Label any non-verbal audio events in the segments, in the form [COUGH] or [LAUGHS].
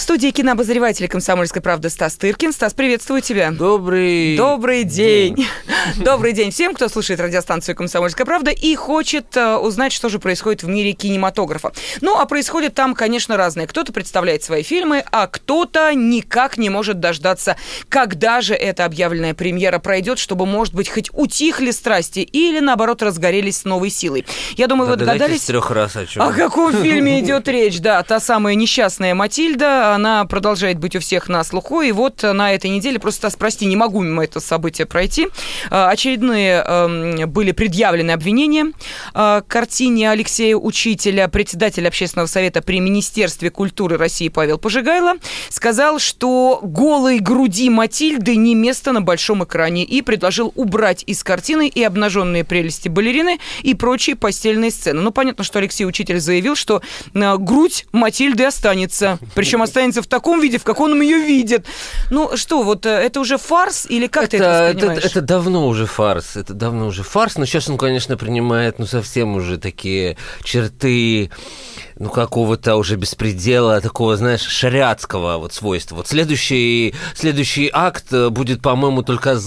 студии кинообозреватель «Комсомольской правды» Стас Тыркин. Стас, приветствую тебя. Добрый... Добрый день. день. [LAUGHS] Добрый день всем, кто слушает радиостанцию «Комсомольская правда» и хочет э, узнать, что же происходит в мире кинематографа. Ну, а происходит там, конечно, разное. Кто-то представляет свои фильмы, а кто-то никак не может дождаться, когда же эта объявленная премьера пройдет, чтобы, может быть, хоть утихли страсти или, наоборот, разгорелись с новой силой. Я думаю, да, вы догадались... трех раз о чем. О каком [LAUGHS] фильме идет речь, да. Та самая несчастная Матильда, она продолжает быть у всех на слуху. И вот на этой неделе, просто, прости, не могу мимо этого события пройти, а, очередные эм, были предъявлены обвинения а, картине Алексея Учителя, председатель общественного совета при Министерстве культуры России Павел Пожигайло, сказал, что голой груди Матильды не место на большом экране и предложил убрать из картины и обнаженные прелести балерины и прочие постельные сцены. Ну, понятно, что Алексей Учитель заявил, что э, грудь Матильды останется. Причем останется останется в таком виде, в каком он ее видит. Ну что, вот э, это уже фарс или как это, ты это воспринимаешь? Это, это давно уже фарс, это давно уже фарс, но сейчас он, конечно, принимает, ну, совсем уже такие черты ну, какого-то уже беспредела, такого, знаешь, шариатского вот свойства. Вот следующий, следующий акт будет, по-моему, только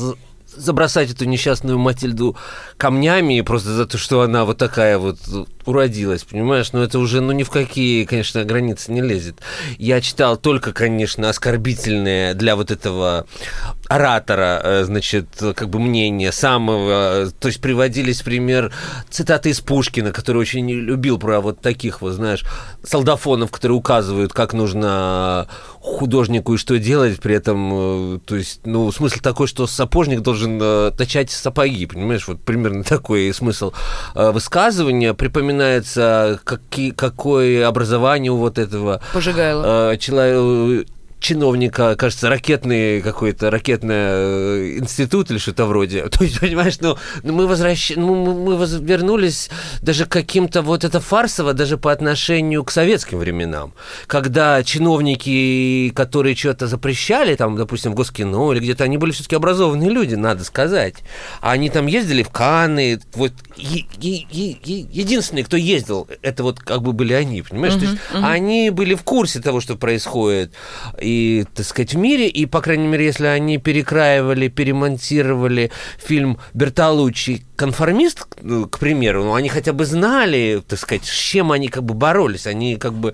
забросать эту несчастную Матильду камнями просто за то, что она вот такая вот уродилась, понимаешь? Но это уже, ну, ни в какие, конечно, границы не лезет. Я читал только, конечно, оскорбительные для вот этого оратора, э, значит, как бы мнение самого, то есть приводились пример цитаты из Пушкина, который очень любил про вот таких вот, знаешь, солдафонов, которые указывают, как нужно художнику и что делать, при этом, э, то есть, ну, смысл такой, что сапожник должен э, точать сапоги, понимаешь, вот примерно [LAUGHS] такой смысл высказывания, припоминается, какие, какое образование у вот этого... Пожигайло. Человека чиновника, кажется, ракетный какой-то, ракетный э, институт или что-то вроде. [LAUGHS] То есть, понимаешь, ну, ну мы, возвращ... ну, мы вернулись даже к каким-то вот это фарсово даже по отношению к советским временам, когда чиновники, которые что-то запрещали, там, допустим, в Госкино или где-то, они были все-таки образованные люди, надо сказать. А они там ездили в Канны, вот е- е- е- единственные, кто ездил, это вот как бы были они, понимаешь? Uh-huh, То есть uh-huh. они были в курсе того, что происходит и, так сказать, в мире, и, по крайней мере, если они перекраивали, перемонтировали фильм Бертолуччи «Конформист», к примеру, ну, они хотя бы знали, так сказать, с чем они как бы боролись, они как бы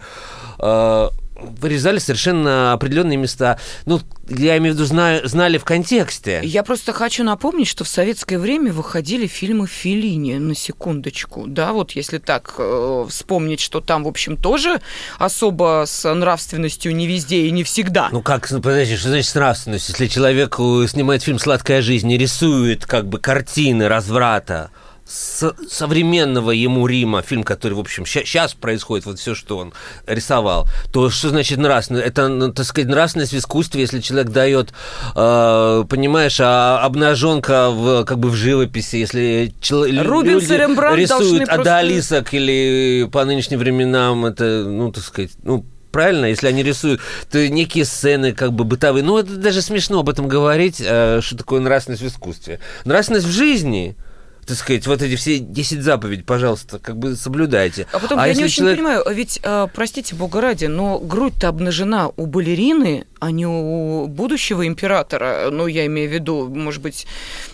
э, вырезали совершенно определенные места. Ну, я имею в виду, знали в контексте. Я просто хочу напомнить, что в советское время выходили фильмы Филини, на секундочку. Да, вот если так э, вспомнить, что там, в общем, тоже особо с нравственностью не везде и не всегда. Ну как, подожди, что значит с нравственностью? Если человек э, снимает фильм «Сладкая жизнь» и рисует как бы картины разврата, с современного ему Рима, фильм, который, в общем, сейчас происходит, вот все, что он рисовал, то что значит нравственность? Это, ну, так сказать, нравственность в искусстве, если человек дает, э, понимаешь, а обнаженка в, как бы в живописи, если Рубинс люди рисуют адалисок просто... или по нынешним временам, это, ну, так сказать, ну, правильно, если они рисуют, то некие сцены как бы бытовые. Ну, это даже смешно об этом говорить, э, что такое нравственность в искусстве. Нравственность в жизни – так сказать, вот эти все 10 заповедей, пожалуйста, как бы соблюдайте. А потом, а я не очень человек... понимаю, ведь, а, простите, бога ради, но грудь-то обнажена у балерины, а не у будущего императора. Ну, я имею в виду, может быть,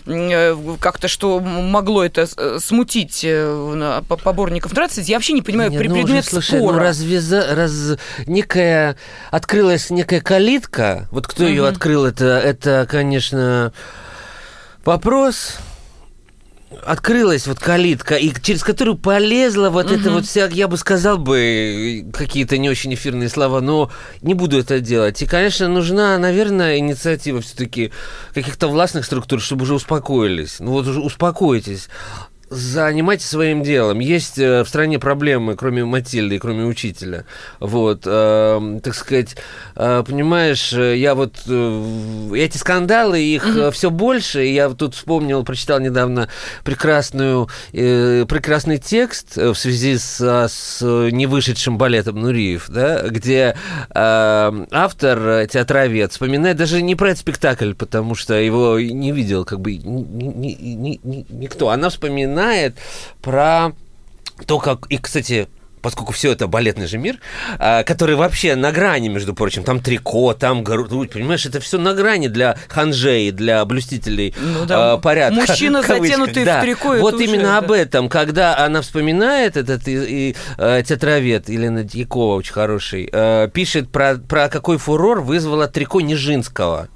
э, как-то, что могло это э, смутить э, поборников нравственности. Я вообще не понимаю не, при ну, предмет слушай, спора. Ну, разве за, раз, некая, открылась некая калитка, вот кто угу. ее открыл, это, это, конечно, вопрос открылась вот калитка, и через которую полезла вот угу. это вот вся, я бы сказал бы, какие-то не очень эфирные слова, но не буду это делать. И, конечно, нужна, наверное, инициатива все-таки каких-то властных структур, чтобы уже успокоились. Ну вот уже успокойтесь занимайтесь своим делом. Есть э, в стране проблемы, кроме Матильды и кроме учителя. Вот, э, так сказать, э, понимаешь, я вот э, эти скандалы, их mm-hmm. все больше. Я тут вспомнил, прочитал недавно прекрасную, э, прекрасный текст в связи с, с невышедшим балетом Нуриев, да, где э, автор, театровед, вспоминает даже не про этот спектакль, потому что его не видел как бы ни, ни, ни, никто. Она вспоминает вспоминает про то, как... И, кстати, поскольку все это балетный же мир, а, который вообще на грани, между прочим, там трико, там грудь, понимаешь, это все на грани для ханжей, для блюстителей ну, да. э, порядка. Мужчина, [LAUGHS] затянутый да. в трико. Вот это именно уже, об этом, когда она вспоминает, этот и, и, э, театровед Елена Дьякова, очень хороший, э, пишет про, про какой фурор вызвало трико Нижинского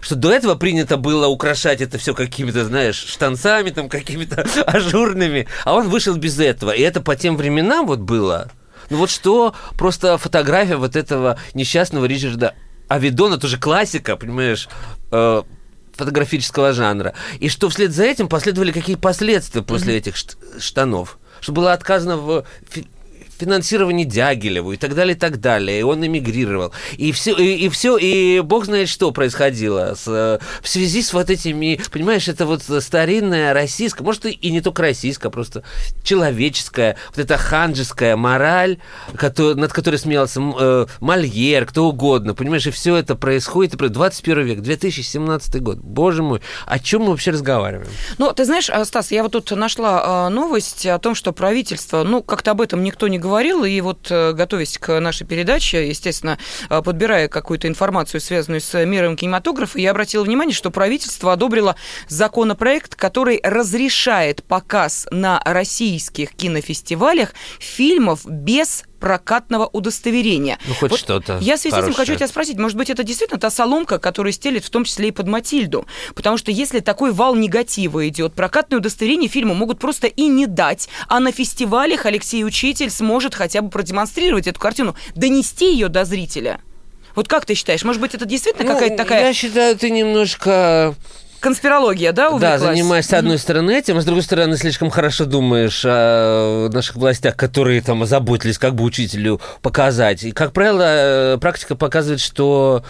что до этого принято было украшать это все какими-то, знаешь, штанцами, там, какими-то [LAUGHS] ажурными, а он вышел без этого. И это по тем временам вот было. Ну вот что, просто фотография вот этого несчастного Ричарда Авидона, тоже классика, понимаешь, э, фотографического жанра. И что вслед за этим последовали какие последствия после mm-hmm. этих штанов. Что было отказано в финансирование Дягилеву и так далее, и так далее. И он эмигрировал. И все, и, и все, и бог знает, что происходило с, в связи с вот этими, понимаешь, это вот старинная российская, может, и не только российская, просто человеческая, вот эта ханжеская мораль, который, над которой смеялся э, Мольер, кто угодно, понимаешь, и все это происходит, 21 век, 2017 год. Боже мой, о чем мы вообще разговариваем? Ну, ты знаешь, Стас, я вот тут нашла э, новость о том, что правительство, ну, как-то об этом никто не говорит, говорил, и вот э, готовясь к нашей передаче, естественно, э, подбирая какую-то информацию, связанную с миром кинематографа, я обратила внимание, что правительство одобрило законопроект, который разрешает показ на российских кинофестивалях фильмов без прокатного удостоверения. Ну, хоть вот что-то. Я в связи с этим хочу тебя спросить, может быть, это действительно та соломка, которая стелит в том числе и под Матильду? Потому что если такой вал негатива идет, прокатное удостоверение фильму могут просто и не дать, а на фестивалях Алексей Учитель сможет хотя бы продемонстрировать эту картину, донести ее до зрителя. Вот как ты считаешь, может быть, это действительно ну, какая-то такая... Я считаю, ты немножко конспирология, да, увлеклась? Да, занимаешься, с одной стороны, этим, а с другой стороны, слишком хорошо думаешь о наших властях, которые там озаботились, как бы учителю показать. И, как правило, э, практика показывает, что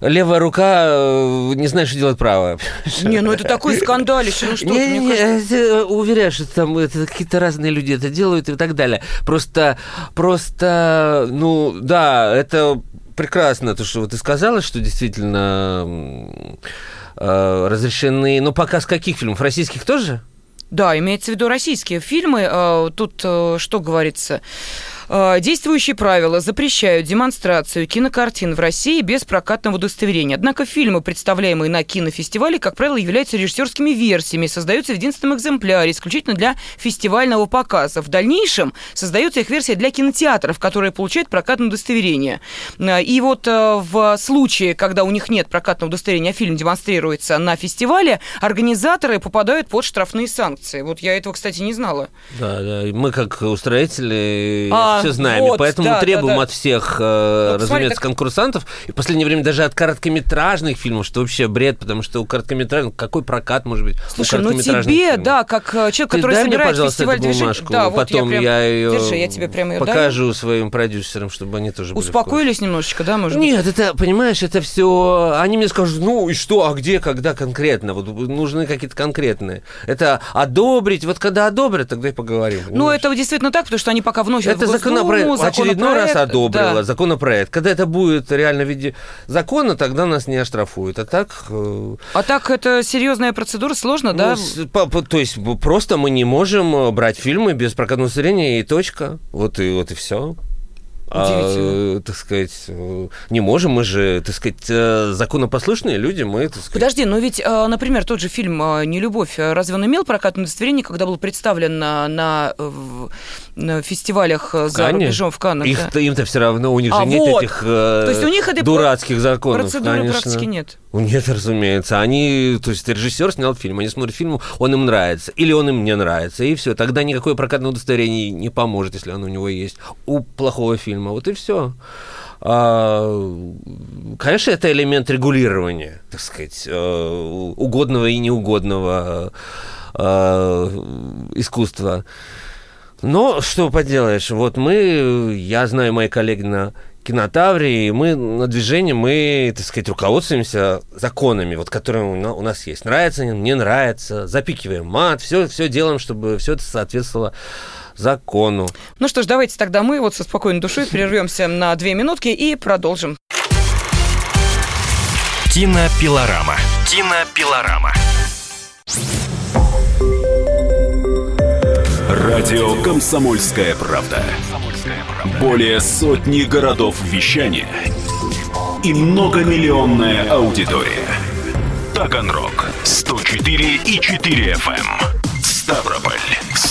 левая рука э, не знает, что делать правая. Не, ну это такой скандалище, ну что не, не, кажется... Уверяю, что там это, какие-то разные люди это делают и так далее. Просто, просто, ну, да, это прекрасно, то, что ты сказала, что действительно разрешены, ну, показ каких фильмов? Российских тоже? Да, имеется в виду российские фильмы. Э, тут э, что говорится? Э, действующие правила запрещают демонстрацию кинокартин в России без прокатного удостоверения. Однако фильмы, представляемые на кинофестивале, как правило, являются режиссерскими версиями, создаются в единственном экземпляре, исключительно для фестивального показа. В дальнейшем создается их версия для кинотеатров, которые получают прокатное удостоверение. Э, и вот э, в случае, когда у них нет прокатного удостоверения, а фильм демонстрируется на фестивале, организаторы попадают под штрафные санкции. Вот я этого, кстати, не знала. Да, да. Мы как устроители а, все знаем. Вот, и поэтому да, требуем да, да. от всех, э, вот, разумеется, так... конкурсантов, и в последнее время даже от короткометражных фильмов, что вообще бред, потому что у короткометражных какой прокат может быть? Слушай, ну тебе, фильмов? да, как э, человек, который дай собирает мне, пожалуйста, фестиваль эту бумажку, движения. Да, потом вот я, прям... я ее Держи, я тебе прямо ее покажу даю. своим продюсерам, чтобы они тоже Успокоились немножечко, да, может Нет, быть? это, понимаешь, это все... Они мне скажут, ну и что, а где, когда конкретно? Вот нужны какие-то конкретные. Это одобрить, вот когда одобрят, тогда и поговорим. Ну, это действительно так, потому что они пока вносят это в законопроект, очередной раз одобрила да. законопроект. Когда это будет реально в виде закона, тогда нас не оштрафуют. А так... Э, а так это серьезная процедура, сложно, ну, да? По, по, то есть просто мы не можем э, брать фильмы без прокатного зрения и точка. Вот и, вот и все а, так сказать, не можем, мы же, так сказать, э, законопослушные люди, мы, так сказать... Подожди, но ведь, э, например, тот же фильм э, «Нелюбовь», разве он имел прокатное удостоверение, когда был представлен на, на, на фестивалях за Канне? рубежом в Каннах? Их, да? Им-то все равно, у них а, же нет вот. этих То есть у них этой дурацких законов, Процедуры конечно. практически нет. Нет, разумеется. Они, то есть режиссер снял фильм, они смотрят фильм, он им нравится, или он им не нравится, и все. Тогда никакое прокатное удостоверение не поможет, если оно у него есть, у плохого фильма фильма. Вот и все. А, конечно, это элемент регулирования, так сказать, э, угодного и неугодного э, искусства. Но что поделаешь, вот мы, я знаю мои коллеги на кинотавре, и мы на движении, мы, так сказать, руководствуемся законами, вот, которые у нас есть. Нравится, не нравится, запикиваем мат, все, все делаем, чтобы все это соответствовало закону. Ну что ж, давайте тогда мы вот со спокойной душой прервемся на две минутки и продолжим. Кинопилорама. Кинопилорама. Радио «Комсомольская правда». Более сотни городов вещания и многомиллионная аудитория. Таганрог 104 и 4 FM.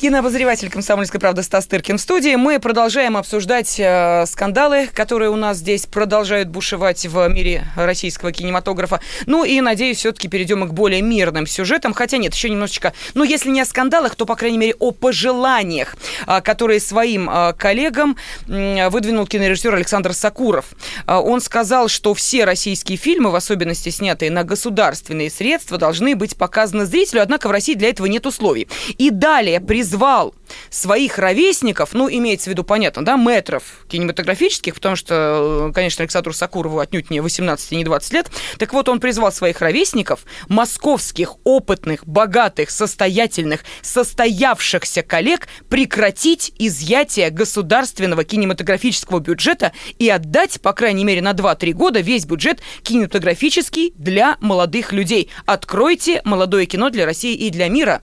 Кинообозреватель «Комсомольской правды» Стас Тыркин в студии. Мы продолжаем обсуждать э, скандалы, которые у нас здесь продолжают бушевать в мире российского кинематографа. Ну и, надеюсь, все-таки перейдем к более мирным сюжетам. Хотя нет, еще немножечко, ну если не о скандалах, то, по крайней мере, о пожеланиях, э, которые своим э, коллегам э, выдвинул кинорежиссер Александр Сакуров. Э, он сказал, что все российские фильмы, в особенности снятые на государственные средства, должны быть показаны зрителю, однако в России для этого нет условий. И далее приз призвал своих ровесников, ну, имеется в виду, понятно, да, метров кинематографических, потому что, э, конечно, Александру Сакурову отнюдь не 18 и не 20 лет. Так вот, он призвал своих ровесников, московских, опытных, богатых, состоятельных, состоявшихся коллег прекратить изъятие государственного кинематографического бюджета и отдать, по крайней мере, на 2-3 года весь бюджет кинематографический для молодых людей. Откройте молодое кино для России и для мира,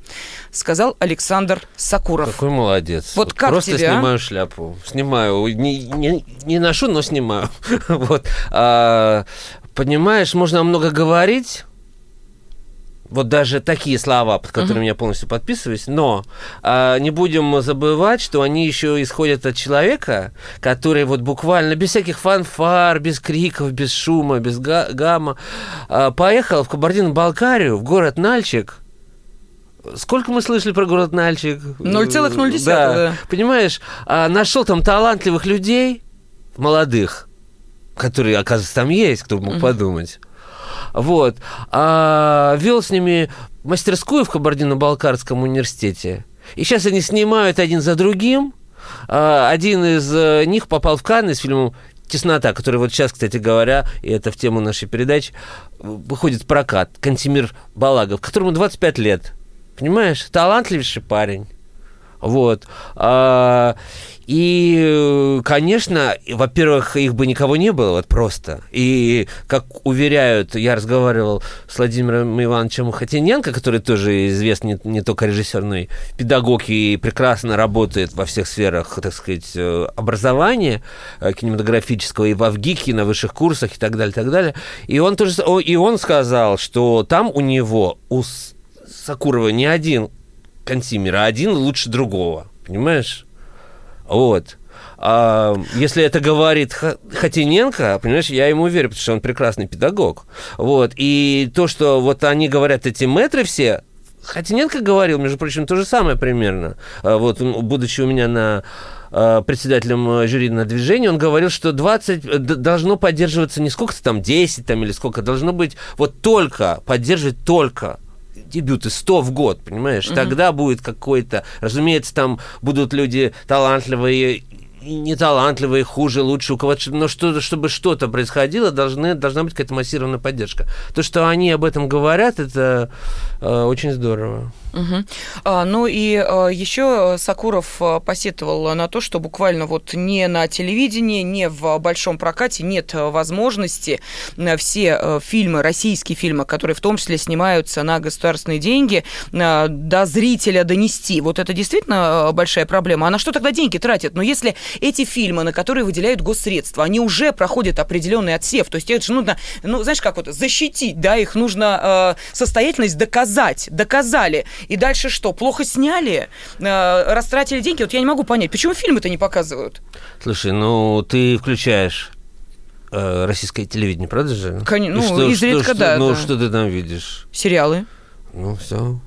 сказал Александр Сакуров. Какой молодец. Вот, как Просто тебе, а? снимаю шляпу. Снимаю. Не, не, не ношу, но снимаю. [LAUGHS] вот. А, понимаешь, можно много говорить, вот даже такие слова, под которыми uh-huh. я полностью подписываюсь, но а, не будем забывать, что они еще исходят от человека, который вот буквально без всяких фанфар, без криков, без шума, без га- гамма а, поехал в Кабардино-Балкарию, в город Нальчик, Сколько мы слышали про город Нальчик? 0,0. Да. да. Понимаешь, а, нашел там талантливых людей, молодых, которые, оказывается, там есть, кто мог mm-hmm. подумать. Вот. А, вел с ними мастерскую в Кабардино-Балкарском университете. И сейчас они снимают один за другим. А, один из э, них попал в Канны с фильмом «Теснота», который вот сейчас, кстати говоря, и это в тему нашей передачи, выходит в прокат. Кантимир Балагов, которому 25 лет. Понимаешь? Талантливейший парень. Вот. А, и, конечно, во-первых, их бы никого не было, вот просто. И, как уверяют, я разговаривал с Владимиром Ивановичем Хатиненко, который тоже известный не, не только режиссер, но и педагог, и прекрасно работает во всех сферах, так сказать, э, образования э, кинематографического, и в ВГИКе, и на высших курсах, и так далее, и так далее. И он, тоже, и он сказал, что там у него, у Сакурова не один консимер, а один лучше другого. Понимаешь? Вот. А если это говорит Хатиненко, понимаешь, я ему верю, потому что он прекрасный педагог. Вот. И то, что вот они говорят, эти метры все, Хатиненко говорил, между прочим, то же самое примерно. А вот, будучи у меня на а, председателем жюри на движении, он говорил, что 20 должно поддерживаться не сколько-то там, 10 там или сколько, должно быть вот только, поддерживать только дебюты 100 в год, понимаешь? Угу. Тогда будет какой-то... Разумеется, там будут люди талантливые неталантливые, хуже, лучше, у кого-то, но что, чтобы что-то происходило, должны, должна быть какая-то массированная поддержка. То, что они об этом говорят, это э, очень здорово. Угу. А, ну и а, еще Сакуров а, посетовал на то, что буквально вот не на телевидении, не в большом прокате нет возможности все фильмы, российские фильмы, которые в том числе снимаются на государственные деньги, до зрителя донести. Вот это действительно большая проблема. А на что тогда деньги тратят? Но если эти фильмы, на которые выделяют госсредства, они уже проходят определенный отсев, то есть это же нужно, ну, знаешь, как вот защитить, да, их нужно э, состоятельность доказать, доказали. И дальше что? Плохо сняли? Э, растратили деньги? Вот я не могу понять, почему фильмы-то не показывают? Слушай, ну ты включаешь э, российское телевидение, правда же? Конечно, ну, что, изредка, что, да. Ну, да. что ты там видишь? Сериалы. Ну, все.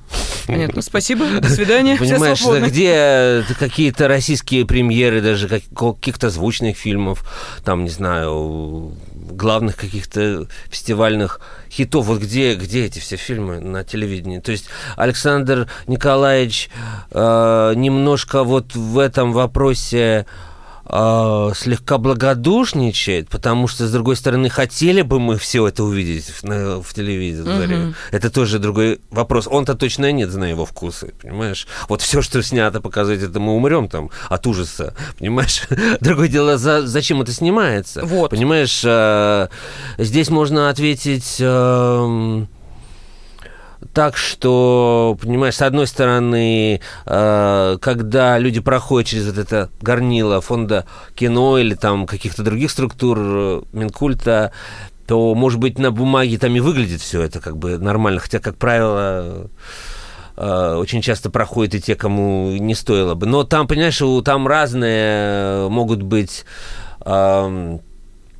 Понятно, спасибо, до свидания. Понимаешь, где какие-то российские премьеры, даже каких-то звучных фильмов, там, не знаю, главных каких-то фестивальных хитов. Вот где, где эти все фильмы на телевидении? То есть Александр Николаевич э, немножко вот в этом вопросе э, слегка благодушничает, потому что, с другой стороны, хотели бы мы все это увидеть в, на, в телевизоре. Мгм. Это тоже другой вопрос. Он-то точно нет, зная его вкусы, понимаешь? Вот все, что снято, показывать, это мы умрем там от ужаса, понимаешь? [LAUGHS] Другое дело, за, зачем это снимается? Вот. Понимаешь, э, здесь можно ответить... эм, так что, понимаешь, с одной стороны, э, когда люди проходят через вот это горнило фонда кино или там каких-то других структур э, Минкульта, то, может быть, на бумаге там и выглядит все это как бы нормально, хотя, как правило, э, очень часто проходят и те, кому не стоило бы. Но там, понимаешь, там разные могут быть эм,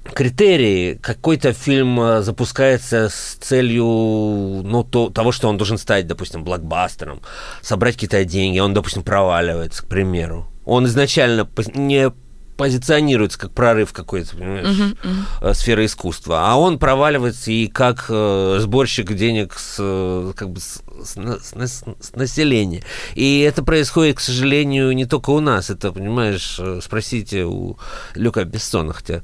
критерии. Какой-то фильм э, запускается с целью ну, то, того, что он должен стать, допустим, блокбастером, собрать какие-то деньги, он, допустим, проваливается, к примеру. Он изначально не позиционируется как прорыв какой-то, понимаешь, э, сферы искусства, а он проваливается и как э, сборщик денег с, э, как бы с, с с с населения. И это происходит, к сожалению, не только у нас. Это, понимаешь, спросите у Люка Бессона, хотя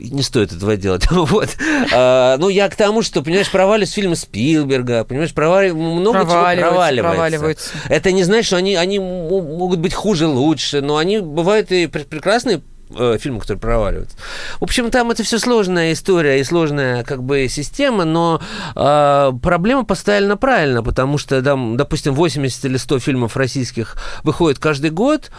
не стоит этого делать. [LAUGHS] Вот. А, ну, я к тому, что, понимаешь, проваливаются фильмы Спилберга, понимаешь, провали... много чего Проваливаются, проваливается. проваливаются. Это не значит, что они, они могут быть хуже, лучше, но они бывают и пр- прекрасные э, фильмы, которые проваливаются. В общем, там это все сложная история и сложная как бы система, но э, проблема поставлена правильно, потому что там, допустим, 80 или 100 фильмов российских выходит каждый год,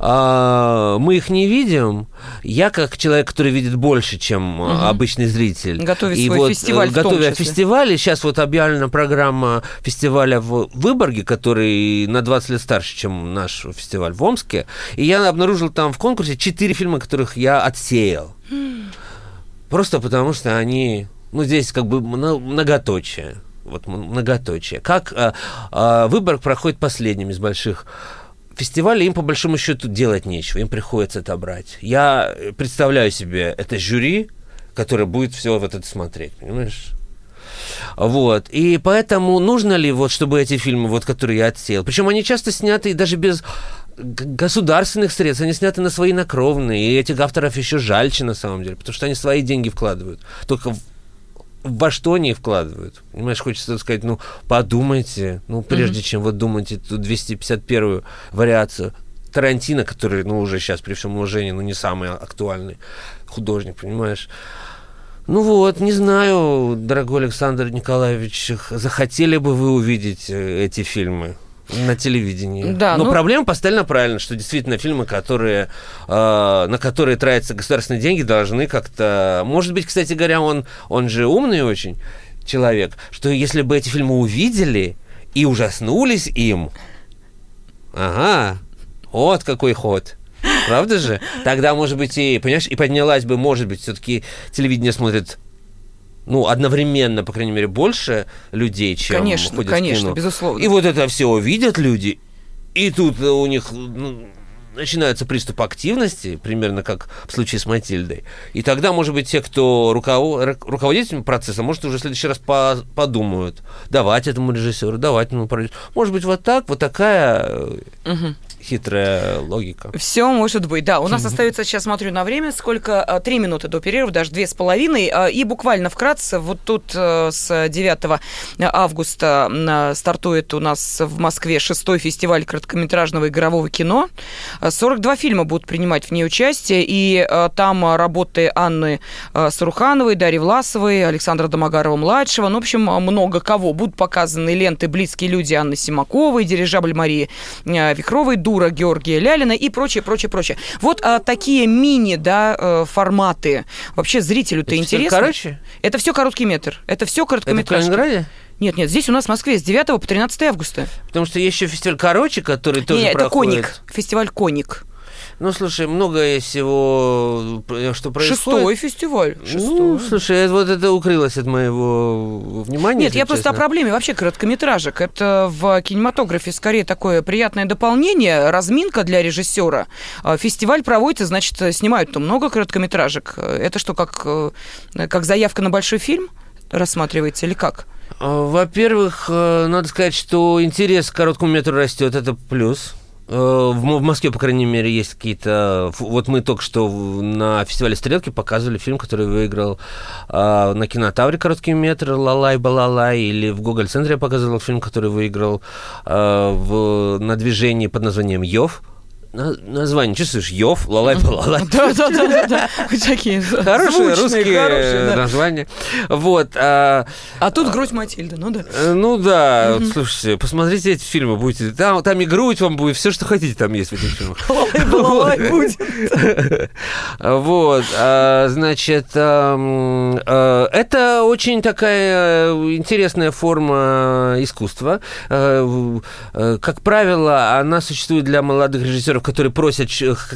мы их не видим. Я как человек, который видит больше, чем э, обычный зритель. Готовя и свой вот, фестиваль э, том готовя фестивали, сейчас вот объявлена программа фестиваля в Выборге, который на 20 лет старше, чем наш фестиваль в Омске. И я обнаружил там в конкурсе 4 фильма, которых я отсеял. Просто потому что они, ну, здесь как бы мно- многоточие. Вот многоточие. Как э, э, Выборг проходит последним из больших фестивалей, им по большому счету делать нечего, им приходится это брать. Я э, представляю себе это жюри, которое будет все вот это смотреть, понимаешь? Вот. И поэтому нужно ли, вот, чтобы эти фильмы, вот, которые я отсеял, причем они часто сняты даже без государственных средств, они сняты на свои накровные, и этих авторов еще жальче на самом деле, потому что они свои деньги вкладывают. Только во что они вкладывают. Понимаешь, хочется сказать, ну, подумайте, ну, прежде чем вот думать эту 251-ю вариацию Тарантино, который, ну, уже сейчас, при всем уважении, ну, не самый актуальный художник, понимаешь? Ну вот, не знаю, дорогой Александр Николаевич, захотели бы вы увидеть э, эти фильмы на телевидении. Да, Но ну- проблема поставлена правильно, что действительно фильмы, которые, э, на которые тратятся государственные деньги, должны как-то... Может быть, кстати говоря, он, он же умный очень человек, что если бы эти фильмы увидели и ужаснулись им, ага, вот какой ход. Правда же? Тогда, может быть, и, понимаешь, и поднялась бы, может быть, все-таки телевидение смотрит ну, одновременно, по крайней мере, больше людей, чем Конечно, ходят в конечно, кино. безусловно. И вот это все увидят люди, и тут у них ну, начинается приступ активности, примерно как в случае с Матильдой. И тогда, может быть, те, кто руково- ру- руководит этим процессом, может, уже в следующий раз по- подумают, давать этому режиссеру, давать этому продюсеру. Может быть, вот так, вот такая э, хитрая логика. Все может быть, да. У нас остается, сейчас смотрю на время, сколько? А, Три минуты до перерыва, даже две с половиной. А, И буквально вкратце, вот тут э, с 9 августа м, стартует у нас в Москве шестой фестиваль короткометражного игрового кино. А, 42 фильма будут принимать в ней участие, и там а, работы Анны Сарухановой, Дарьи Власовой, Александра Домогарова-младшего, ну, в общем, а, много кого. Будут показаны ленты «Близкие люди» Анны Симаковой, «Дирижабль» Марии э, Вихровой, «Дура» Георгия Лялина и прочее, прочее, прочее. Вот а, такие мини, да, э, форматы. Вообще зрителю-то Это интересно. короче? Это все короткий метр. Это все Это в короткометражки. Калининграде? Нет, нет, здесь у нас в Москве с 9 по 13 августа. Потому что есть еще фестиваль короче, который тоже Не, это проходит. Коник. Фестиваль Коник. Ну, слушай, многое всего, э, что происходит. Шестой фестиваль. Ну, Шестой. слушай, это- вот это укрылось от моего внимания. Нет, я просто о честно. проблеме вообще короткометражек. Это в кинематографе скорее такое приятное дополнение, разминка для режиссера. А Фестиваль проводится, значит, снимают там много короткометражек. Это что, как, э, как заявка на большой фильм рассматривается или как? А, Во-первых, э, надо сказать, что интерес к короткому метру растет, это плюс. Э, В Мо- в Москве, по крайней мере, есть какие-то... Вот мы только что на фестивале «Стрелки» показывали фильм, который выиграл э, на кинотавре «Короткий метр» «Лалай балалай», или в Гоголь-центре я показывал фильм, который выиграл э, на движении под названием «Йов». На- название, чувствуешь, «Йов», «Лалай балалай». Да, да, да, да, да. Такие [LAUGHS] Хорошие русские названия. Вот. а, А тут грудь Матильда, ну да. Э, Ну да, слушайте, посмотрите эти фильмы, будете. Там, там и грудь вам будет, все, что хотите, там есть в этих фильмах. [LAUGHS] Балалай [LAUGHS] будет. Вот, а, значит, это очень такая э, интересная форма искусства. Э, Как правило, она существует для молодых режиссеров, которые просят,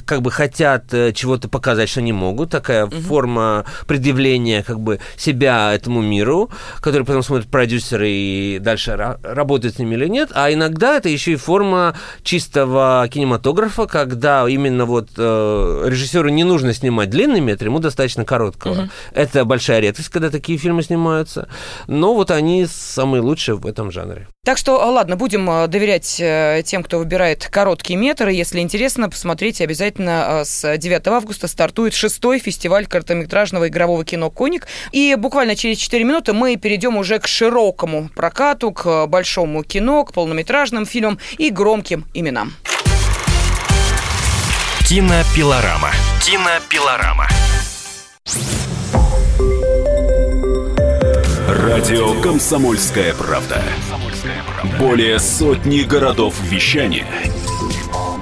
как бы хотят э, чего-то показать, что не могут. Такая форма предъявления как бы себя этому миру, который потом смотрят продюсеры и дальше ра- работают с ними или нет. А иногда это еще и форма чистого кинематографа, когда именно вот э, режиссеру не нужно снимать длинный метр, ему достаточно короткого. Это большая редкость, когда такие фильмы снимаются. Но вот они самые лучшие в этом жанре. Так что, ладно, будем э, доверять э, тем, кто выбирает короткий метр. И Если интересно, посмотрите обязательно. э, С 9 августа стартует шестой фестиваль короткометражного игрового кино «Коник». И буквально через 4 минуты мы перейдем уже к широкому прокату, к большому кино, к полнометражным фильмам и громким именам. Кинопилорама. Кинопилорама. Радио «Комсомольская правда». Более сотни городов вещания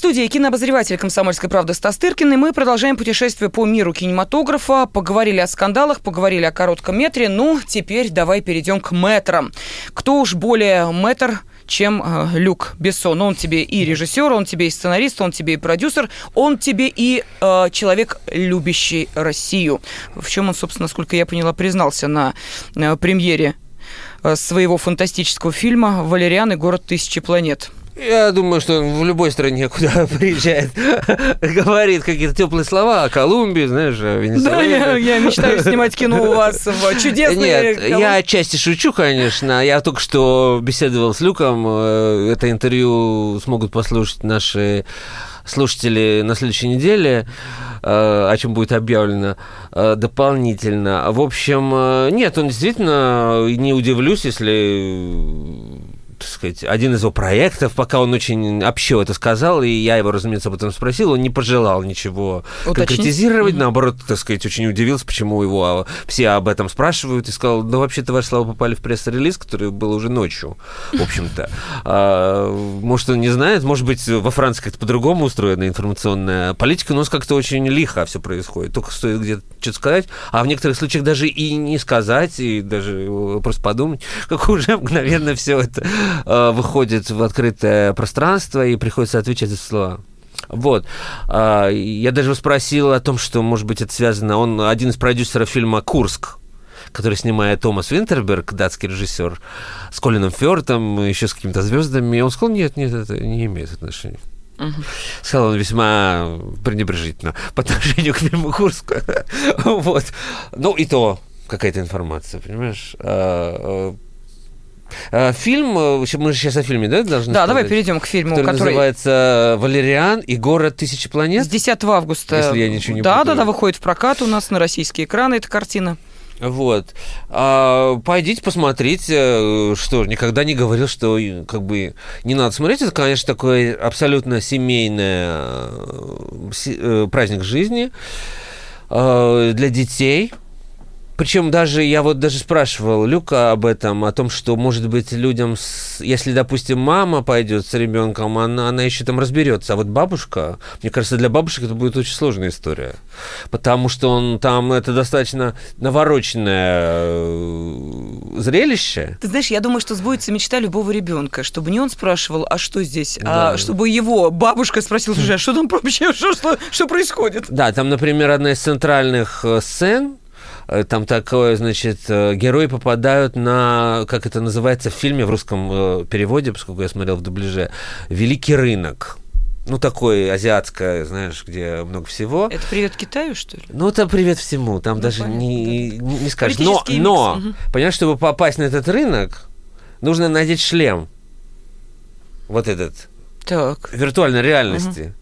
Студии кинообозреватель «Комсомольской правды» Стас Тыркин, и мы продолжаем путешествие по миру кинематографа. Поговорили о скандалах, поговорили о коротком метре. Ну, теперь давай перейдем к метрам. Кто уж более метр, чем э, Люк Бессон. Он тебе и режиссер, он тебе и сценарист, он тебе и продюсер, он тебе и э, человек, любящий Россию. В чем он, собственно, насколько я поняла, признался на э, премьере э, своего фантастического фильма «Валериан и город тысячи планет». Я думаю, что он в любой стране, куда [LAUGHS] приезжает, говорит какие-то теплые слова о Колумбии, знаешь, о Да, Венесуэле. я, я мечтаю снимать кино у вас в чудесной... Нет, Колум- я отчасти шучу, конечно. Я только что беседовал с Люком. Э, Это интервью смогут послушать наши слушатели на следующей неделе, э, о чем будет объявлено э, дополнительно. В общем, нет, он действительно, не удивлюсь, если так сказать, один из его проектов, пока он очень общо это сказал, и я его, разумеется, об этом спросил, он не пожелал ничего Уточнить? конкретизировать, наоборот, так сказать, очень удивился, почему его а, все об этом спрашивают, и сказал, да вообще-то ваши слова попали в пресс-релиз, который был уже ночью, в общем-то. А, может, он не знает, может быть, во Франции как-то по-другому устроена информационная политика, но у нас как-то очень лихо все происходит, только стоит где-то что-то сказать, а в некоторых случаях даже и не сказать, и даже э, просто подумать, как уже [LAUGHS] мгновенно все это выходит в открытое пространство, и приходится отвечать за слова. Вот. А, Я даже спросил о том, что, может быть, это связано... Он один из продюсеров фильма «Курск», который снимает Томас Винтерберг, датский режиссер, с Колином Фёртом, еще с какими-то звездами. И он сказал, нет, нет, это не имеет отношения. Сказал он весьма пренебрежительно по отношению к фильму Курск. [LAUGHS] Вот. Ну, и то какая-то информация, понимаешь? А, Фильм, э, мы же сейчас о фильме, да, должны Да, давай сказать? перейдем к фильму, который, который, называется «Валериан и город тысячи планет». с 10 августа. Если я ничего не Да, путаю. да, да, выходит в прокат у нас на российские экраны эта картина. Вот. А, пойдите посмотрите, что никогда не говорил, что э, как бы не надо смотреть. Это, конечно, такой абсолютно семейный э, э, праздник жизни э, для детей. Причем даже я вот даже спрашивал Люка об этом, о том, что, может быть, людям, с- если, допустим, мама пойдет с ребенком, она, она еще там разберется. А вот бабушка, мне кажется, для бабушек это будет очень сложная история. Потому что он там, это достаточно навороченная э, зрелище. Ты знаешь, я думаю, что сбудется мечта любого ребенка, чтобы не он спрашивал, а что здесь, Да. а чтобы его бабушка спросила, слушай, а что там вообще, [LAUGHS] что, что, что происходит? Да, там, например, одна из центральных э, сцен, там такое, значит, э, герои попадают на, как это называется в фильме, в русском э, переводе, поскольку я смотрел в дубляже, «Великий рынок». Ну, такое азиатское, знаешь, где много всего. Это привет Китаю, что ли? Ну, это привет всему, там Ну, даже понятно, не, не, не скажешь. Но, Политический но микс, мгм. понимаешь, чтобы попасть на этот рынок, нужно надеть шлем. Вот этот, Так. виртуальной реальности.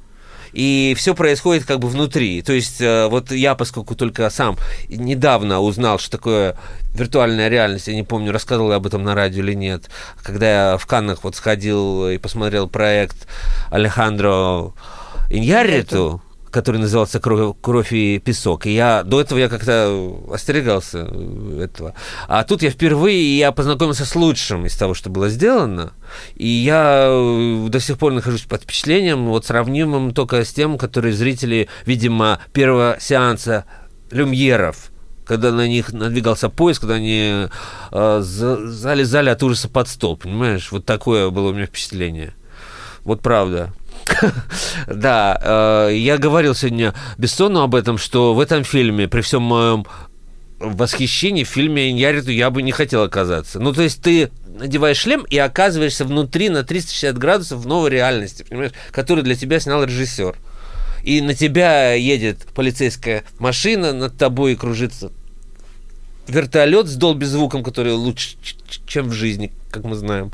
И все происходит как бы внутри. То есть э, вот я, поскольку только сам недавно узнал, что такое виртуальная реальность, я не помню, рассказывал я об этом на радио или нет, когда я в Каннах вот сходил и посмотрел проект Алехандро Иньярриту, который назывался «Кровь, «Кровь и песок». И я до этого я как-то остерегался этого. А тут я впервые я познакомился с лучшим из того, что было сделано. И я э, до сих пор нахожусь под впечатлением, вот сравнимым только с тем, которые зрители, видимо, первого сеанса люмьеров когда на них надвигался поезд, когда они э, за- залезали от ужаса под стол, понимаешь? Вот такое было у меня впечатление. Вот правда. [LAUGHS] Да, э, я говорил сегодня Бессону об этом, что в этом фильме, при всем моем восхищении, в фильме Иньяриту я бы не хотел оказаться. Ну, то есть ты надеваешь шлем и оказываешься внутри на 360 градусов в новой реальности, понимаешь, которую для тебя снял режиссер. И на тебя едет полицейская машина, над тобой кружится вертолет с долби звуком, который лучше, чем в жизни, как мы знаем,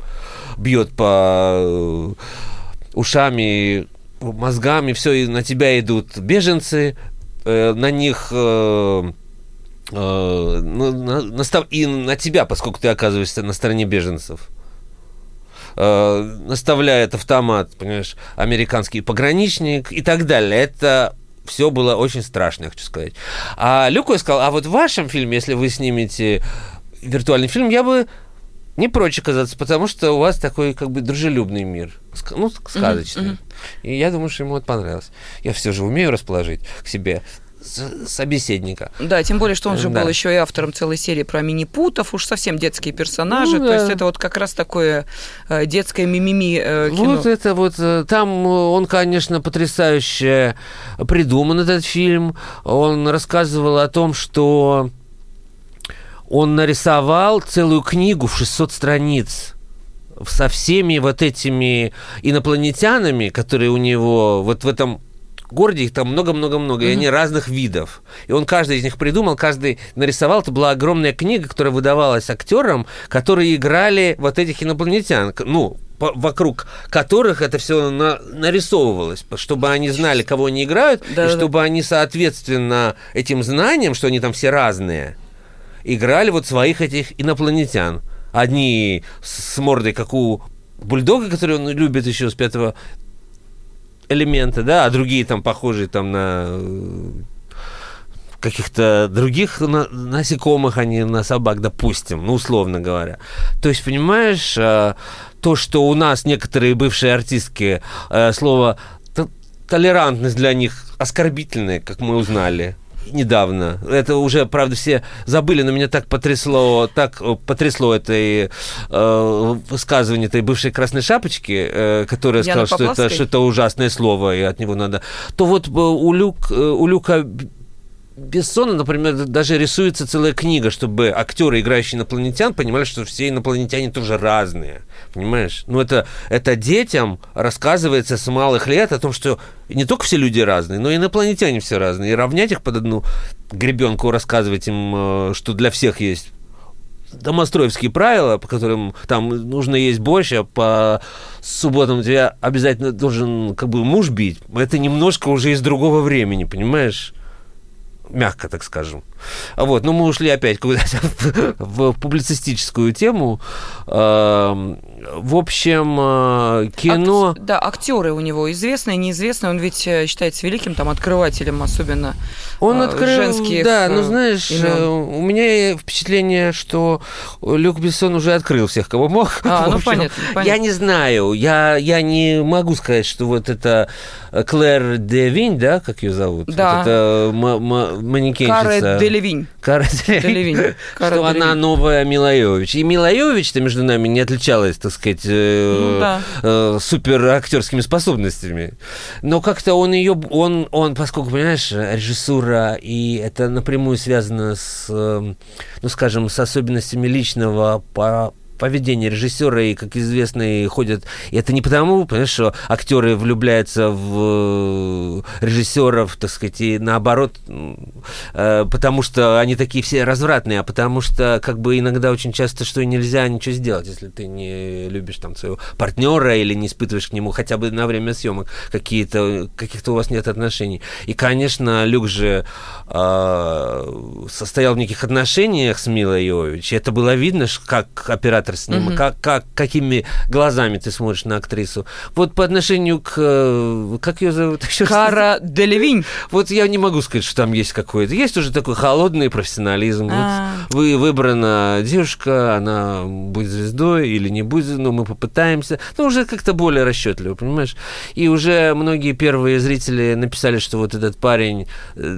бьет по э, ушами, мозгами, все, и на тебя идут беженцы, э, на них э, э, на- настав- и на тебя, поскольку ты оказываешься на стороне беженцев. Э, наставляет автомат, понимаешь, американский пограничник и так далее. Это все было очень страшно, я хочу сказать. А Люку я сказал, а вот в вашем фильме, если вы снимете виртуальный фильм, я бы не прочь оказаться, потому что у вас такой как бы дружелюбный мир, ну, сказочный. И я думаю, что ему это понравилось. Я все же умею расположить к себе собеседника. Да, тем более, что он же Да. был еще и автором целой серии про мини-путов, уж совсем детские персонажи. Ну То есть да. это вот как раз такое э, детское мимими э, кино. Вот это вот, э, там он, конечно, потрясающе придуман, этот фильм. Он рассказывал о том, что он нарисовал целую книгу в 600 страниц со всеми вот этими инопланетянами, которые у него вот в этом городе, их там много-много-много, и они разных видов. И он каждый из них придумал, каждый нарисовал. Это была огромная книга, которая выдавалась актерам, которые играли вот этих инопланетян. Ну, по- вокруг которых это все нарисовывалось, по- чтобы они знали, кого они играют, и Да-да-да. чтобы они, соответственно, этим знанием, что они там все разные, играли вот своих этих инопланетян. Одни с мордой, как у бульдога, который он любит еще с пятого элемента, да, а другие там похожие там на э, каких-то других на- насекомых, а не на собак, допустим, ну, условно говоря. То есть, понимаешь, э, то, что у нас некоторые бывшие артистки, э, слово толерантность для них оскорбительное, как мы узнали недавно. Это уже, правда, все забыли, но меня так потрясло, так э, потрясло это э, высказывание этой бывшей красной шапочки, э, которая сказала, что это, что это ужасное слово, и от него надо... То вот э, у, Люк, э, у Люка Бессона, например, даже рисуется целая книга, чтобы актеры, играющие инопланетян, понимали, что все инопланетяне тоже разные. Понимаешь? Ну, это, это детям рассказывается с малых лет о том, что не только все люди разные, но и инопланетяне все разные. И равнять их под одну гребенку, рассказывать им, э, что для всех есть домостроевские правила, по которым там нужно есть борщ, а по субботам тебя обязательно должен как бы муж бить. Это немножко уже из другого времени, понимаешь? Мягко, так скажем. Вот, но мы ушли опять куда-то [LAUGHS] в, публицистическую тему. В общем, э, кино... Ак- да, актеры у него известные, неизвестные. Он ведь э, считается великим там открывателем, особенно Он э, открыл, женских. да, ну знаешь, имен. у меня впечатление, что Люк Бессон уже открыл всех, кого мог. А, ну [LAUGHS] понятно, понятно. Я не знаю, я, я не могу сказать, что вот это Клэр де Винь, да, как ее зовут? Да. Вот это ма- ма- манекенщица. Каре Делевинь. Кара Делевинь. Кара Что она новая Милаевич. И Милаевич-то между нами не отличалась, так сказать, э, Ну да. э, супер актерскими способностями. Но как-то он ее, он, он, поскольку, понимаешь, режиссура, и это напрямую связано с, э, ну, скажем, с особенностями личного по поведения режиссера, и, как известно, и ходят... И это не потому, понимаешь, что актеры влюбляются в э, режиссеров, так сказать, и наоборот, э, потому что они такие все развратные, а потому что, как бы, иногда очень часто, что нельзя ничего сделать, если ты не любишь там своего партнера или не испытываешь к нему хотя бы на время съемок какие-то, каких-то у вас нет отношений. И, конечно, Люк же э, состоял в неких отношениях с Милой Йовович, и это было видно, как оператор с ним, Мгм. как, как, какими глазами ты смотришь на актрису. Вот по отношению к... э, Как ее зовут? Еще? [LAUGHS] Кара Делевинь. Вот я не могу сказать, что там есть какой-то. Есть уже такой холодный профессионализм. А. Вот вы выбрана девушка, она будет звездой или не будет, но мы попытаемся. Ну, уже как-то более расчетливо, понимаешь? И уже многие первые зрители написали, что вот этот парень... э,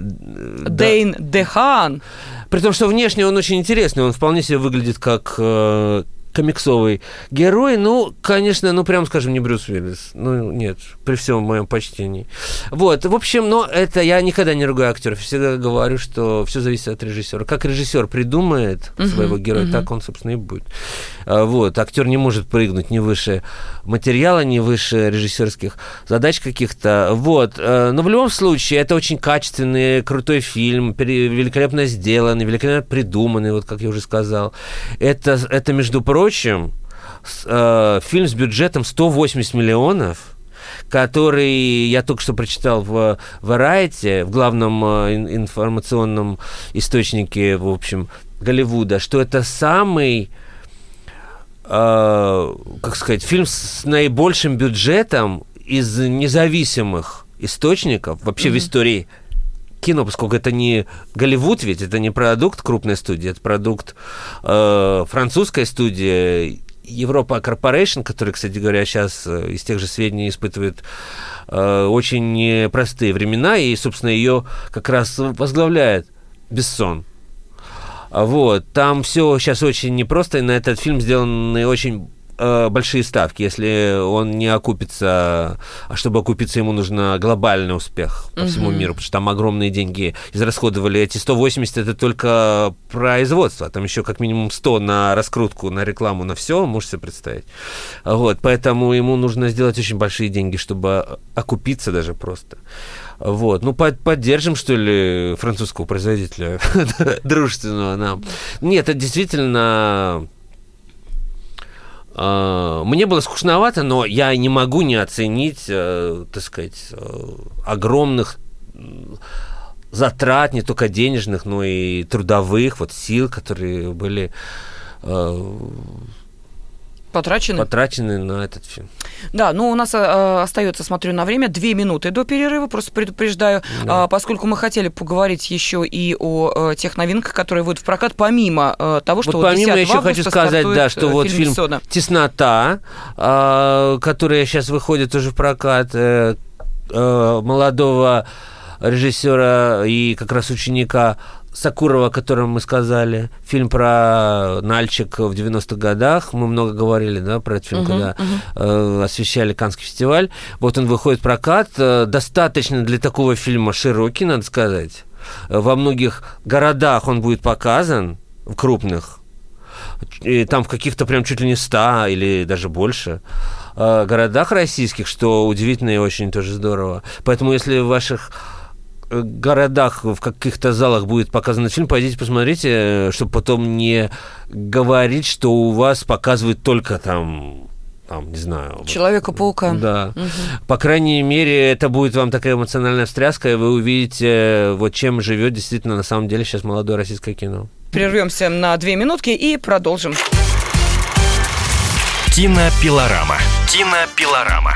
Дейн Дехан. при том, что внешне он очень интересный, он вполне себе выглядит как э, комиксовый герой. Ну, конечно, ну, прям скажем, не Брюс Уиллис. Ну, нет, при всем моем почтении. Вот, в общем, но это я никогда не ругаю актеров. Всегда говорю, что все зависит от режиссера. Как режиссер придумает Мгм, своего героя, мгм. так он, собственно, и будет. А, Вот, актер не может прыгнуть ни выше материала, ни выше режиссерских задач каких-то. Вот, э, но в любом случае, это очень качественный, крутой фильм, великолепно сделанный, великолепно придуманный, вот как я уже сказал. Это, это между прочим, с- э, фильм с бюджетом 180 миллионов, который я только что прочитал в Variety, в главном э, ин- информационном источнике, в общем, Голливуда, что это самый, э, как сказать, фильм с наибольшим бюджетом из независимых источников вообще в истории кино, поскольку это не Голливуд, ведь это не продукт крупной студии, это продукт э, французской студии Европа Корпорейшн, который, кстати говоря, сейчас э, из тех же сведений испытывает э, очень непростые времена, и, собственно, ее как раз возглавляет Бессон. Вот, там все сейчас очень непросто, и на этот фильм сделаны очень э, большие ставки. Если он не окупится, а чтобы окупиться, ему нужно глобальный успех по всему Мгм. миру, потому что там огромные деньги израсходовали. Эти 180 это только производство, там еще как минимум 100 на раскрутку, на рекламу, на все, можете себе представить. Вот, поэтому ему нужно сделать очень большие деньги, чтобы окупиться даже просто. Вот. Ну, под- поддержим, что ли, французского производителя [LAUGHS] дружественного нам. Нет, это действительно... э, Мне было скучновато, но я не могу не оценить, э, так сказать, э, огромных затрат, не только денежных, но и трудовых вот сил, которые были э, Потрачены. потрачены на этот фильм. Да, ну у нас э, остается, смотрю на время, две минуты до перерыва, просто предупреждаю, Да. А, поскольку мы хотели поговорить еще и о э, тех новинках, которые выйдут в прокат, помимо э, того, что Вот помимо 10 я еще хочу сказать, да, что э, вот фильм «Бессона». «Теснота», а, которая сейчас выходит уже в прокат, э, э, молодого режиссера и как раз ученика Сакурова, о котором мы сказали. Фильм про Нальчик в 90-х годах. Мы много говорили, да, про этот фильм, Мгм, когда мгм. э, освещали Канский фестиваль. Вот он выходит в прокат. Э, достаточно для такого фильма широкий, надо сказать. Э, Во многих городах он будет показан, в крупных. И там в каких-то прям чуть ли не 100 или даже больше э, городах российских, что удивительно и очень тоже здорово. Поэтому если в ваших городах, в каких-то залах будет показан этот фильм, пойдите посмотрите, чтобы потом не говорить, что у вас показывают только там, там не знаю... Человека-паука. Да. Мгм. По крайней мере, это будет вам такая эмоциональная встряска, и вы увидите, вот чем живет действительно на самом деле сейчас молодое российское кино. Прервемся на две минутки и продолжим. Кинопилорама. Кинопилорама.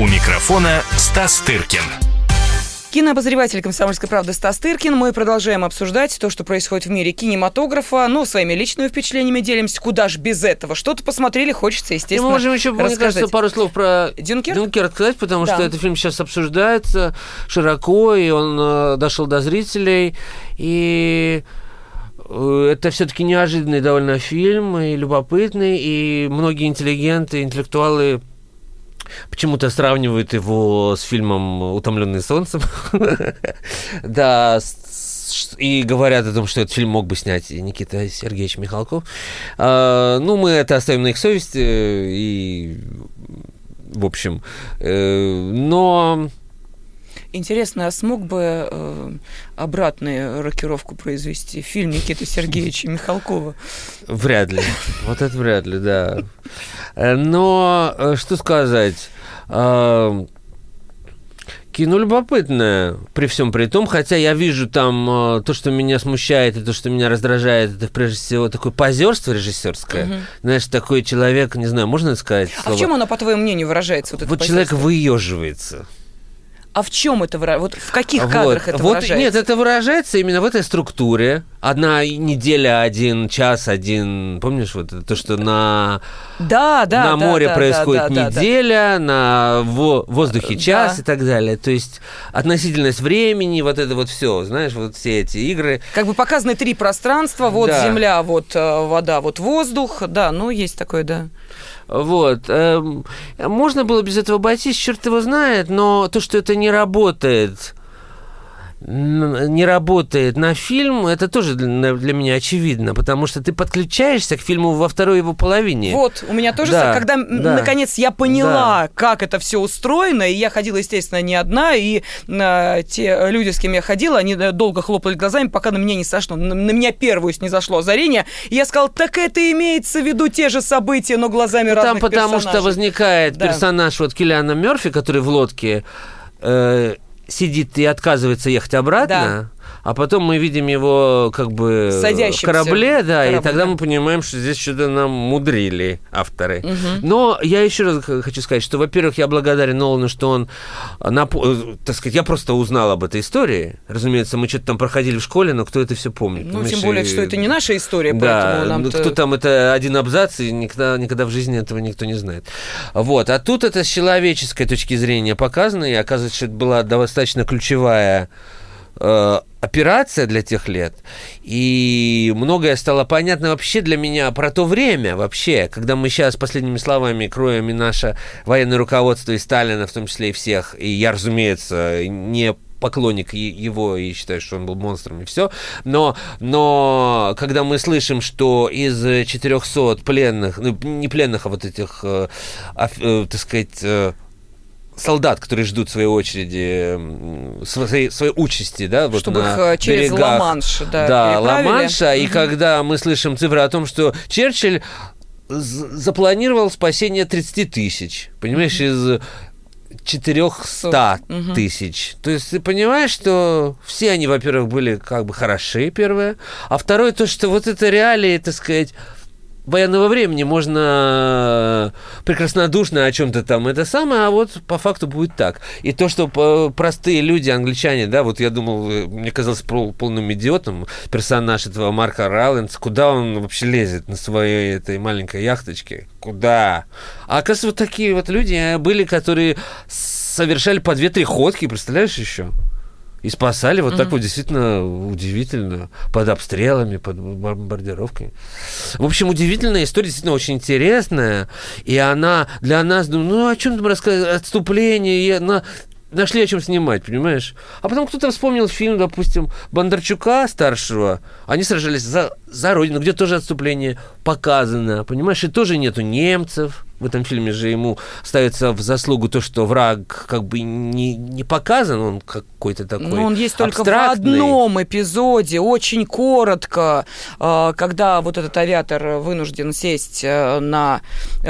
У микрофона Стас Тыркин. Кинообозреватель «Комсомольской правды» Стас Тыркин. Мы продолжаем обсуждать то, что происходит в мире кинематографа. Ну, своими личными впечатлениями делимся. Куда ж без этого? Что-то посмотрели, хочется, естественно, И мы можем еще, мне рассказать. кажется, пару слов про Дюнкерк? Дюнкерк сказать, потому Да. что этот фильм сейчас обсуждается широко, и он э, дошел до зрителей. И э, это все-таки неожиданный довольно фильм, и любопытный, и многие интеллигенты, интеллектуалы почему-то сравнивают его с фильмом «Утомленный солнцем». [LAUGHS] Да, и говорят о том, что этот фильм мог бы снять Никита Сергеевич Михалков. А, Ну, мы это оставим на их совести, и, в общем, э, но Интересно, а смог бы э, обратную рокировку произвести фильм Никиты Сергеевича Михалкова? Вряд ли. Вот это вряд ли, да. Э, Но э, что сказать? Э, Кино любопытное, при всем при том, хотя я вижу там э, то, что меня смущает, и то, что меня раздражает, это прежде всего такое позерство режиссерское. Знаешь, такой человек, не знаю, можно сказать? А в чем оно, по твоему мнению, выражается? Вот, Вот человек позерство? выеживается. А в чем это выражается? Вот в каких Вот. кадрах это вот, выражается? Нет, это выражается именно в этой структуре. Одна неделя, один час, один... Помнишь, вот то, что на, Да, да, на да, море да, происходит да, да, да. неделя, на во- воздухе час Да. и так далее. То есть относительность времени, вот это вот все, знаешь, вот все эти игры. Как бы показаны три пространства, вот Да. земля, вот э, вода, вот воздух, да, ну есть такое, да. Вот. эм, можно было без этого обойтись, черт его знает, но то, что это не работает, не работает на фильм, это тоже для, для меня очевидно, потому что ты подключаешься к фильму во второй его половине. Вот, у меня тоже, Да, са- когда да. наконец я поняла, как это все устроено, и я ходила, естественно, не одна, и э, те люди, с кем я ходила, они э, долго хлопали глазами, пока на меня не сошло, на, на меня первую не зашло озарение, и я сказала, так это имеется в виду те же события, но глазами Ну, Там разных потому что персонажей». возникает Да. персонаж вот Киллиана Мерфи, который в лодке э, сидит и отказывается ехать обратно. А потом мы видим его как бы в Садящимся корабле, да, в и тогда да. мы понимаем, что здесь что-то нам мудрили авторы. Но я еще раз хочу сказать, что, во-первых, я благодарен Нолану, что он, напо- э, так сказать, я просто узнал об этой истории. Разумеется, мы что-то там проходили в школе, но кто это все помнит? Ну, понимаешь? тем более, И- что это не наша история, да, поэтому нам ну, кто там, это один абзац, и никогда, никогда в жизни этого никто не знает. Вот, а тут это с человеческой точки зрения показано, и оказывается, что это была достаточно ключевая э, операция для тех лет, и многое стало понятно вообще для меня про то время вообще, когда мы сейчас последними словами кроем и наше военное руководство, и Сталина в том числе, и всех, и я, разумеется, не поклонник его и считаю, что он был монстром и все. Но, но когда мы слышим, что из 400 пленных, ну, не пленных, а вот этих, э, э, так сказать, э, солдат, которые ждут своей очереди, своей, своей участи, да, вот Чтобы на их э, через. Ла-Манш, да, Да. Ла-Манша, и Мгм. когда мы слышим цифры о том, что Черчилль запланировал спасение 30 тысяч, понимаешь, из 400 Мгм. тысяч. То есть ты понимаешь, что все они, во-первых, были как бы хороши, первое, а второе, то, что вот это реалии, так сказать, военного времени можно прекраснодушно о чем-то там это самое, а вот по факту будет так. И то, что по- простые люди, англичане, да, вот я думал, э, мне казалось пол- полным идиотом персонаж этого Марка Ралленс, куда он вообще лезет на своей этой маленькой яхточке? Куда? А оказывается, вот такие вот люди э, были, которые совершали по две-три ходки, представляешь еще? И спасали вот так вот действительно удивительно, под обстрелами, под бомбардировками. В общем, удивительная история, действительно очень интересная. И она для нас, ну, ну о чем там рассказывать? Отступление, и на... Нашли о чем снимать, понимаешь? А потом кто-то вспомнил фильм, допустим, Бондарчука старшего. Они сражались за, за родину, где тоже отступление показано, понимаешь? И тоже нету немцев, в этом фильме же ему ставится в заслугу то, что враг как бы не, не показан, он какой-то такой Ну, он есть только в абстрактный. одном эпизоде, очень коротко, э, когда вот этот авиатор вынужден сесть э, на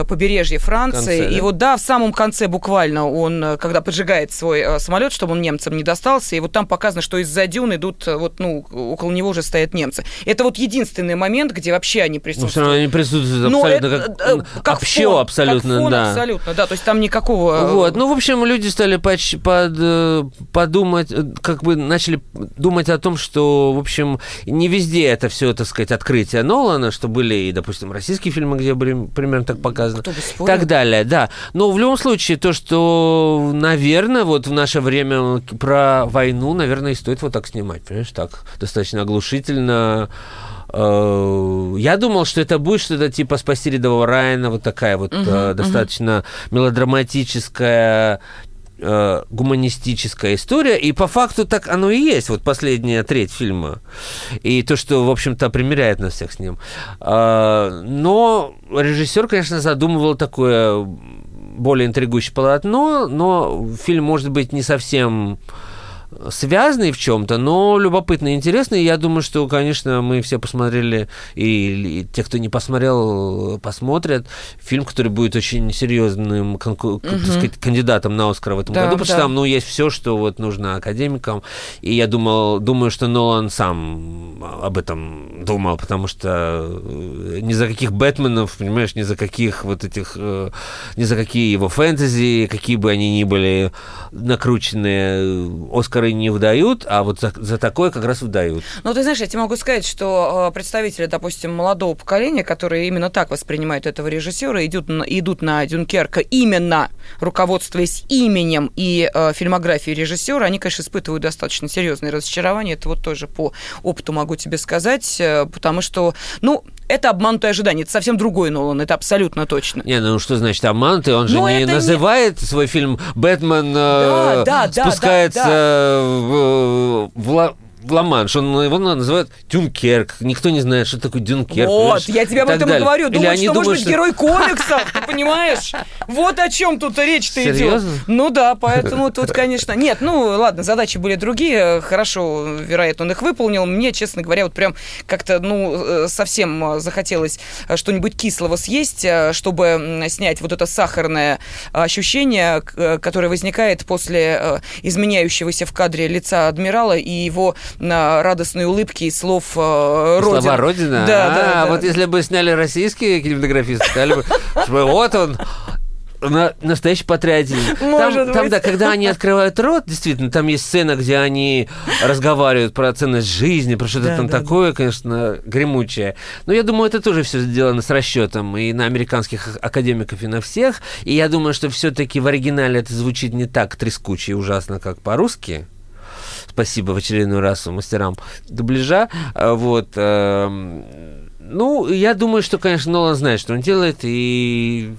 побережье Франции. конце, да? И вот, да, в самом конце буквально он, э, когда поджигает свой э, самолет, чтобы он немцам не достался, и вот там показано, что из-за дюн идут, вот, ну, около него уже стоят немцы. Это вот единственный момент, где вообще они Ну, присутствуют. все равно они присутствуют Но абсолютно это, как, э, как вообще фон, абсолютно, как фон да. абсолютно, да, то есть там никакого... э, Вот, ну, в общем, люди стали поч- под, э, подумать, э, как бы начали думать о том, что, в общем, не везде это все, так сказать, открытие Нолана, что были и, допустим, российские фильмы, где были примерно так бы и так далее, да. Но в любом случае, то, что, наверное, вот в наше время про войну, наверное, и стоит вот так снимать, понимаешь, так, достаточно оглушительно, Я думал, что это будет что-то типа «Спасти рядового Райана», вот такая вот э, достаточно мелодраматическая э, гуманистическая история, и по факту так оно и есть, вот последняя треть фильма, и то, что, в общем-то, примеряет нас всех с ним. А, Но режиссер, конечно, задумывал такое более интригующее полотно, но фильм может быть не совсем связанный в чем-то, но любопытный и интересный. Я думаю, что, конечно, мы все посмотрели, и, и те, кто не посмотрел, посмотрят. Фильм, который будет очень серьезным конку- так сказать, кандидатом на Оскар в этом Да, году, потому что да. там ну, есть все, что вот нужно академикам. И я думал, думаю, что Нолан сам об этом думал, потому что э, ни за каких Бэтменов, понимаешь, ни за каких вот этих, э, ни за какие его фэнтези, какие бы они ни были накрученные, Оскары не выдают, а вот за, за такое как раз выдают. Ну, ты знаешь, я тебе могу сказать, что э, представители, допустим, молодого поколения, которые именно так воспринимают этого режиссера, идут на, идут на Дюнкерка именно руководствуясь именем и э, фильмографией режиссера, они, конечно, испытывают достаточно серьезные разочарования. Это вот тоже по опыту могу тебе сказать, э, потому что, ну, это обманутое ожидание. Это совсем другой Нолан, это абсолютно точно. Не, ну что значит обманутый? Он же Но не это не- называет свой фильм «Бэтмен» э, Да, да, да, спускается да, в, в Ла- в Ла-Манш. Он его называет Дюнкерк. Никто не знает, что такое Дюнкерк. Вот, я тебе об этом и говорю. Думаю, что может думают, быть что- герой [LAUGHS] комиксов, ты понимаешь? Вот о чем тут речь-то идет. Ну да, поэтому тут, конечно... Нет, ну ладно, задачи были другие. Хорошо, вероятно, он их выполнил. Мне, честно говоря, вот прям как-то, ну, э, совсем э, захотелось э, что-нибудь кислого съесть, чтобы снять вот это сахарное ощущение, которое возникает после изменяющегося в кадре лица адмирала и его радостной улыбки и слов э, Родина. Слова Родина? Да, а, да, да. вот если бы сняли российские кинематографисты, сказали бы, что вот он, на- настоящий патриотизм. Может там, там, да, когда они открывают рот, действительно, там есть сцена, где они разговаривают про ценность жизни, про что-то Да, там да, такое, конечно, гремучее. Но я думаю, это тоже все сделано с расчетом и на американских академиков, и на всех. И я думаю, что все-таки в оригинале это звучит не так трескуче и ужасно, как по-русски. Спасибо в очередной раз мастерам дубляжа. А, Вот. эм, Ну, я думаю, что, конечно, Нолан знает, что он делает, и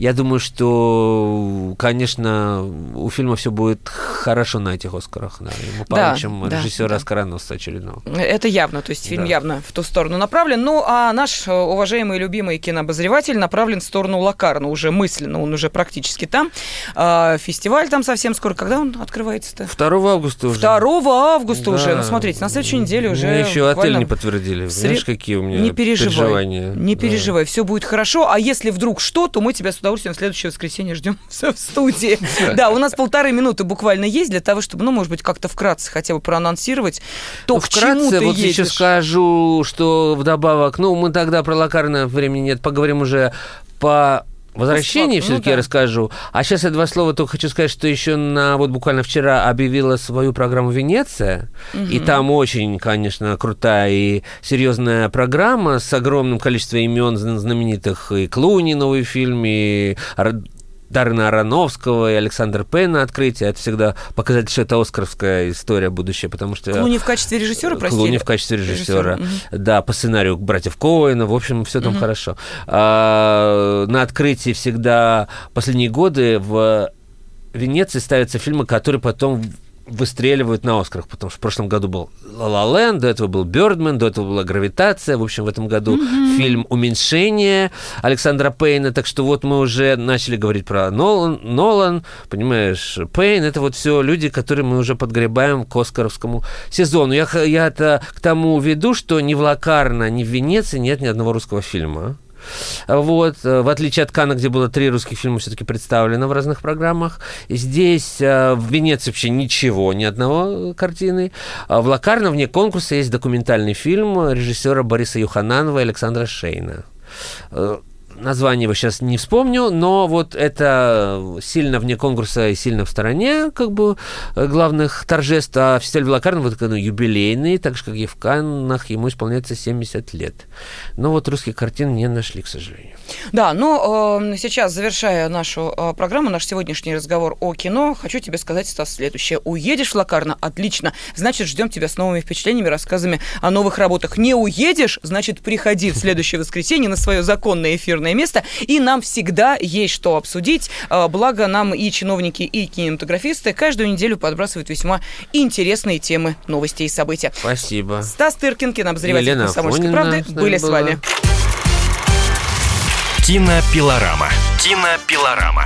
я думаю, что, конечно, у фильма все будет хорошо на этих Оскарах. Да. Ему Да, получим да, режиссера да. Оскароносца очередного. Это явно, то есть фильм Да. явно в ту сторону направлен. Ну, а наш э, уважаемый и любимый кинообозреватель направлен в сторону Лакарна, уже мысленно, он уже практически там. А, Фестиваль там совсем скоро. Когда он открывается-то? 2 августа уже. 2 августа уже. Да. Ну, смотрите, на следующей неделе уже... Мне еще отель не подтвердили. в Знаешь, сред- какие у меня Не переживай, переживания? не Да. переживай, все будет хорошо. А если вдруг что, то мы тебя с удовольствием в следующее воскресенье ждем [LAUGHS] в студии. Да, у нас полторы минуты буквально есть для того, чтобы, ну, может быть, как-то вкратце хотя бы проанонсировать то, Ну, к чему вкратце, ты вот едешь. еще скажу, что вдобавок, ну, мы тогда про локарное времени нет, поговорим уже по возвращении Ну, все-таки да. я расскажу. А сейчас я два слова только хочу сказать, что еще на вот буквально вчера объявила свою программу Венеция, и там очень, конечно, крутая и серьезная программа с огромным количеством имен зн- знаменитых и Клуни новый фильм, и Ар- Дарна Ароновского и Александр Пен на открытие. Это всегда показатель, что это оскаровская история будущее, потому что... Клуни в качестве режиссера, прости? Клуни в качестве режиссера. Режиссера, Да, по сценарию братьев Коэна. В общем, все там хорошо. А, на открытии всегда последние годы в Венеции ставятся фильмы, которые потом выстреливают на Оскарах, потому что в прошлом году был «Ла Ла Ленд», до этого был «Бёрдмен», до этого была «Гравитация», в общем, в этом году mm-hmm. фильм «Уменьшение» Александра Пейна, так что вот мы уже начали говорить про Нолан, Нолан понимаешь, Пейн, это вот все люди, которые мы уже подгребаем к Оскаровскому сезону. Я, я это к тому веду, что ни в Лакарно, ни в Венеции нет ни одного русского фильма. Вот, э, в отличие от Кана, где было три русских фильма все-таки представлено в разных программах. Здесь э, в Венеции вообще ничего, ни одного картины. А в Лакарно вне конкурса есть документальный фильм режиссера Бориса Юхананова и Александра Шейна э, название его сейчас не вспомню, но вот это сильно вне конкурса и сильно в стороне как бы главных торжеств, а фестиваль Велокарн вот ну, юбилейный, так же, как и в Каннах, ему исполняется 70 лет. Но вот русских картин не нашли, к сожалению. Да, но э, сейчас, завершая нашу э, программу, наш сегодняшний разговор о кино, хочу тебе сказать, Стас, следующее. Уедешь в Лакарно? Отлично. Значит, ждем тебя с новыми впечатлениями, рассказами о новых работах. Не уедешь? Значит, приходи в следующее воскресенье на свое законное эфирное место, и нам всегда есть что обсудить. Э, благо, нам и чиновники, и кинематографисты каждую неделю подбрасывают весьма интересные темы, новости и события. Спасибо. Стас Тыркин, кинообозреватель «Комсомольской правды», были с вами. Кинопилорама. Кинопилорама.